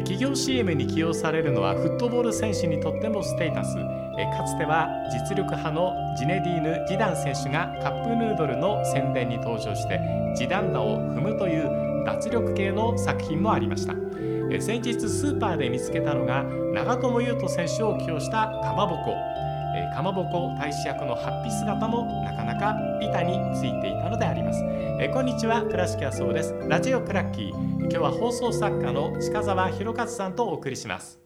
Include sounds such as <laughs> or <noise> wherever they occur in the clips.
企業 CM に起用されるのはフットボール選手にとってもステータス。かつては実力派のジネディーヌ・ジダン選手がカップヌードルの宣伝に登場してジダンダを踏むという脱力系の作品もありました。先日スーパーで見つけたのが長友佑都選手を起用したかまぼこ。かまぼこ大使役のハッピー姿もなかなか板についていたのであります、えーこんにちは倉敷はそうです。ラジオクラッキー。今日は放送作家の近澤博和さんとお送りします。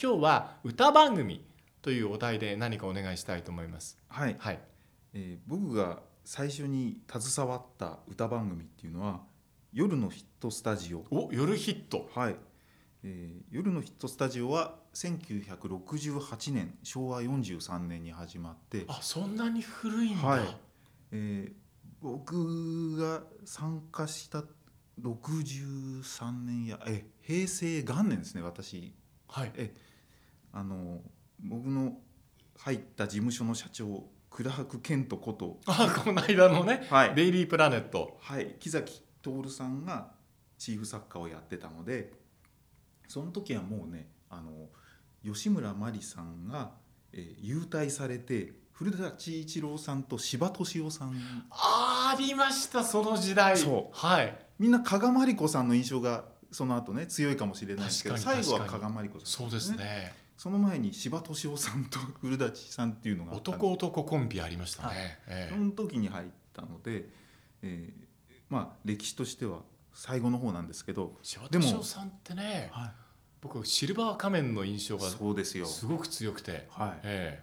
今日は歌番組というお題で何かお願いしたいと思います。はい、はい。えー僕が最初に携わった歌番組っていうのは夜のヒットスタジオ。お夜ヒット。はい、えー夜のヒットスタジオは1968年昭和43年に始まって、あそんなに古いんだ、はい。えー僕が参加した63年やえ平成元年ですね私。はい。あの僕の入った事務所の社長倉白健人こと。あこの間のね、はい。デイリープラネット。はい、木崎徹さんがチーフ作家をやってたのでその時はもうねあの吉村麻里さんが、えー優退されて古舘一郎さんと柴敏夫さん。あーありましたその時代。そう。はい。みんな加賀まりこさんの印象がその後ね強いかもしれないですけど最後は加賀まりこさんそうですね。その前に柴敏夫さんと <laughs> 古舘さんっていうのが男男コンビありましたね、はい。ええ。その時に入ったので、えーまあ歴史としては最後の方なんですけど、柴でもさんってね僕シルバー仮面の印象がそうですよ、すごく強くて、はい、え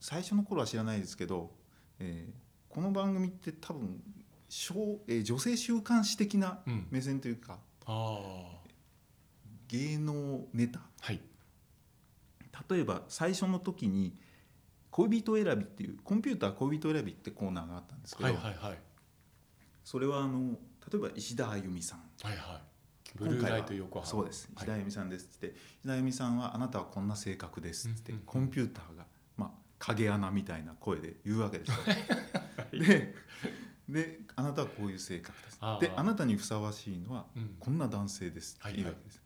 最初の頃は知らないですけど、えーこの番組って多分小、えー女性週刊誌的な目線というかあ芸能ネタ。あはい。例えば最初の時に「恋人選び」っていうコンピューター恋人選びってコーナーがあったんですけど、はいはいはいそれはあの例えば石田あゆみさん。はいはい。ブルーライト横浜。そうです。はい。石田あゆみさんですって。言って石田あゆみさんはあなたはこんな性格ですってうんうんうん。コンピューターが、まあ、影穴みたいな声で言うわけですよ。<laughs> い。でであなたはこういう性格です。であなたにふさわしいのはうん。こんな男性ですっていうわけです。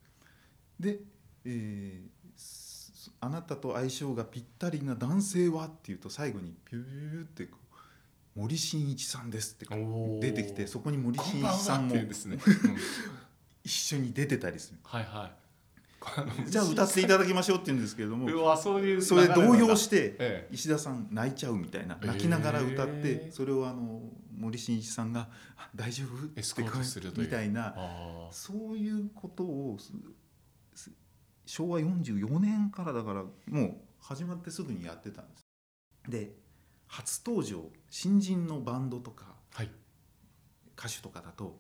で、えーすあなたと相性がぴったりな男性はっていうと最後にピューって森進一さんですって出てきてそこに森進一さんも一緒に出てたりする。はいはい。じゃあ歌っていただきましょうって言うんですけれどもそういうそれで動揺してえ石田さん泣いちゃうみたいな泣きながら歌っへてー。それをあの森進一さんがあ「大丈夫?」ってみたいなそういうことを昭和44年からだからもう始まってすぐにやってたんです。で初登場新人のバンドとかはい。歌手とかだと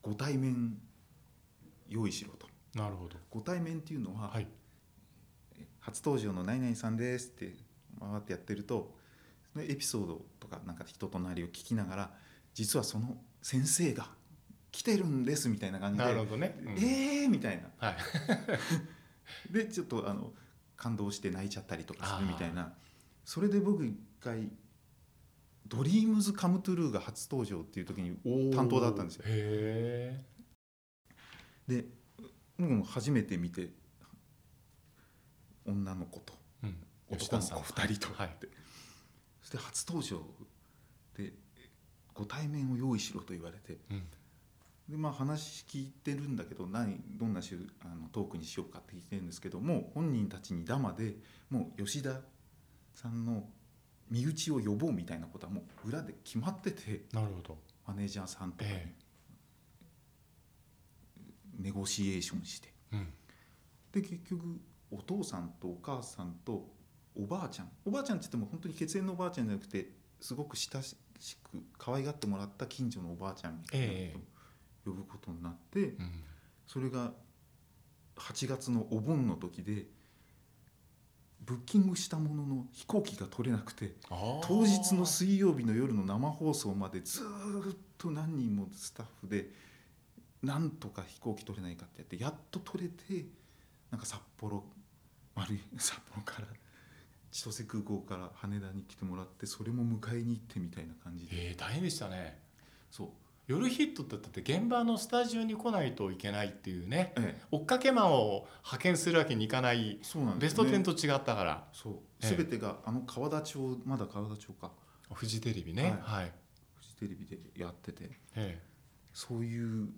ご対面用意しろと。なるほど。ご対面っていうのは、はい。初登場の何々さんですって回ってやってるとそのエピソードとかなんか人となりを聞きながら実はその先生が来てるんですみたいな感じでなるほどね、うん。えーみたいな。はい。<laughs> でちょっとあの感動して泣いちゃったりとかするみたいなそれで僕一回「ドリームズカムトゥルーが初登場っていう時に担当だったんですよ。で僕も初めて見て女の子とうん、男の子2人とはい。そして初登場でご対面を用意しろと言われて。うん。でまあ話聞いてるんだけど何どんなしゅあのトークにしようかって聞いてるんですけども本人たちにダマでもう吉田さんの身内を呼ぼうみたいなことはもう裏で決まっててなるほど。マネージャーさんとかにえネゴシエーションして。えうん。で結局お父さんとお母さんとおばあちゃん。おばあちゃんって言っても本当に血縁のおばあちゃんじゃなくてすごく親しく可愛がってもらった近所のおばあちゃんみたいなええことを呼ぶことになって、うん。それが8月のお盆の時でブッキングしたものの飛行機が取れなくて当日の水曜日の夜の生放送までずーっと何人もスタッフでなんとか飛行機取れないかってやってやっと取れてなんか札幌丸い <laughs> 札幌から千歳空港から羽田に来てもらってそれも迎えに行ってみたいな感じで。えー、大変でしたね。そう、夜ヒットってだって現場のスタジオに来ないといけないっていうねええ、追っかけマンを派遣するわけにいかないそうなんベストですよね10と違ったから。そう。ええ。全てがあの川田町まだ川田町か。フジテレビね。はい、フジテレビでやってて。えそういう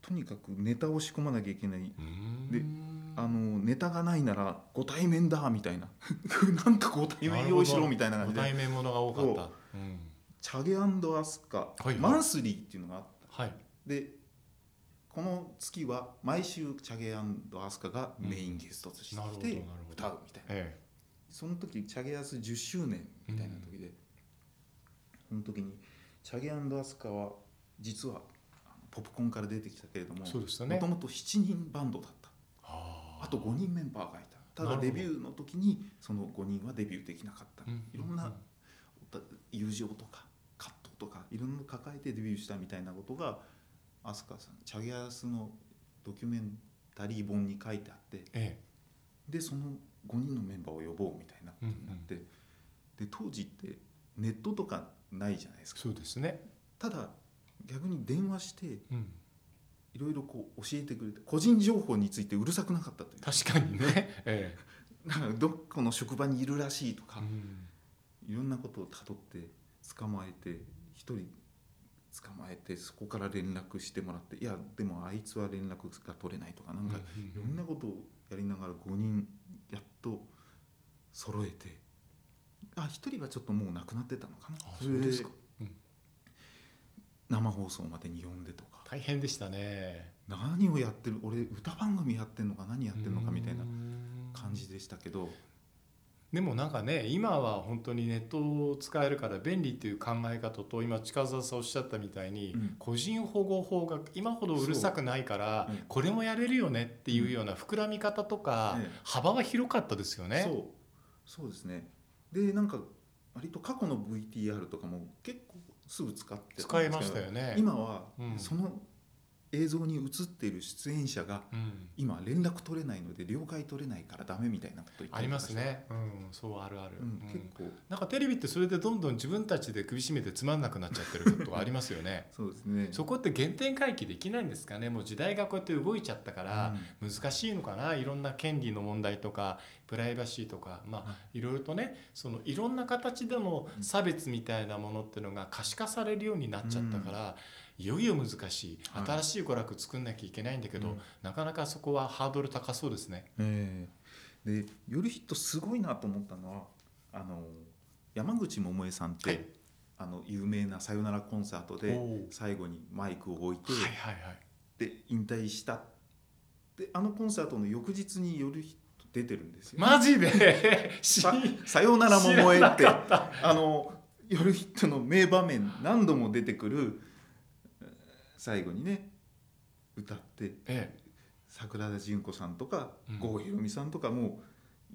とにかくネタを仕込まなきゃいけない。であのネタがないならご対面だみたいな。<laughs> なんかご対面用意しろみたいな感じで。ご対面ものが多かった。うんチャゲアスカ、はいはい。マンスリーっていうのがあった。はい。でこの月は毎週チャゲアスカがメインゲストとして歌うみたいな。えその時チャゲアス10周年みたいな時で、その時にチャゲアスカは実はポップコーンから出てきたけれどももともと7人バンドだった。あと5人メンバーがいた。ただデビューの時にその5人はデビューできなかった、うん。いろんな友情とか葛藤とかいろんなの抱えてデビューしたみたいなことが飛鳥さんチャゲアスのドキュメンタリー本に書いてあってえでその5人のメンバーを呼ぼうみたいなことになって、で当時ってネットとかないじゃないですか。えそうですね。ただ逆に電話してうん。いろいろこう教えてくれて個人情報についてうるさくなかったという確かにね。<laughs> えなんかどこの職場にいるらしいとかえ、うん。いろんなことをたどって捕まえて一人捕まえてそこから連絡してもらっていやでもあいつは連絡が取れないとかなんかいろんなことをやりながら5人やっと揃えてあ一人はちょっともう亡くなってたのかな。あそうですか。うん。生放送までに呼んでとか。大変でしたね。何をやってる俺歌番組やってんのか何やってんのかみたいなうん。感じでしたけどでもなんかね今は本当にネットを使えるから便利っていう考え方と今近澤さんおっしゃったみたいに、うん。個人保護法が今ほどうるさくないから、そう。うん。これもやれるよねっていうような膨らみ方とか、ええ。幅は広かったですよね。そう。そうですね。でなんか割と過去の VTR とかも結構すぐ使って使えましたよね。今はうん。その映像に映っている出演者がうん今連絡取れないので了解取れないからダメみたいなこと言ってありますね。うん、そうあるある。うんうん結構なんかテレビってそれでどんどん自分たちで首絞めてつまんなくなっちゃってることがありますよね。<laughs> そうですねそこって原点回帰できないんですかね。もう時代がこうやって動いちゃったから、難しいのかないろんな権利の問題とかプライバシーとかまあい。ろいろとねそのいろんな形での差別みたいなものっていうのが可視化されるようになっちゃったから、いよいよ難しい。はい。新しい娯楽作んなきゃいけないんだけど、うん。なかなかそこはハードル高そうですね。ええ。で夜ヒットすごいなと思ったのはあの山口百恵さんって、はい。あの有名なさよならコンサートで最後にマイクを置いて、はいはいはい。で引退したであのコンサートの翌日に夜ヒット出てるんですよ、マジで？し <laughs> ささよなら桃江って。あの夜ヒットの名場面何度も出てくるえー最後にね歌ってえ桜田淳子さんとかうん。郷ひろみさんとかも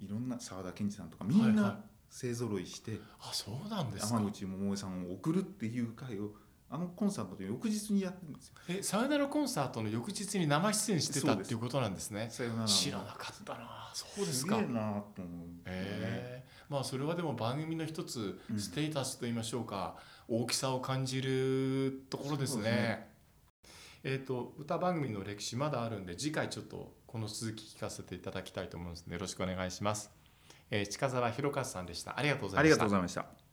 ういろんな沢田研二さんとかみんはいはない。勢ぞろいしてあそうなんですか。山口百恵さんを送るっていう会をあのコンサートの翌日にやってるんですよ。えさよならコンサートの翌日に生出演してたっていうことなんですね知らなかったなそうですかすげえなと思う、ええまあそれはでも番組の一つうんステータスと言いましょうか、大きさを感じるところですね。ねえっ、と歌番組の歴史まだあるんで次回ちょっとこの続き聞かせていただきたいと思いますのでよろしくお願いします。えー、近澤弘和さんでした。ありがとうございましたありがとうご。ざいました。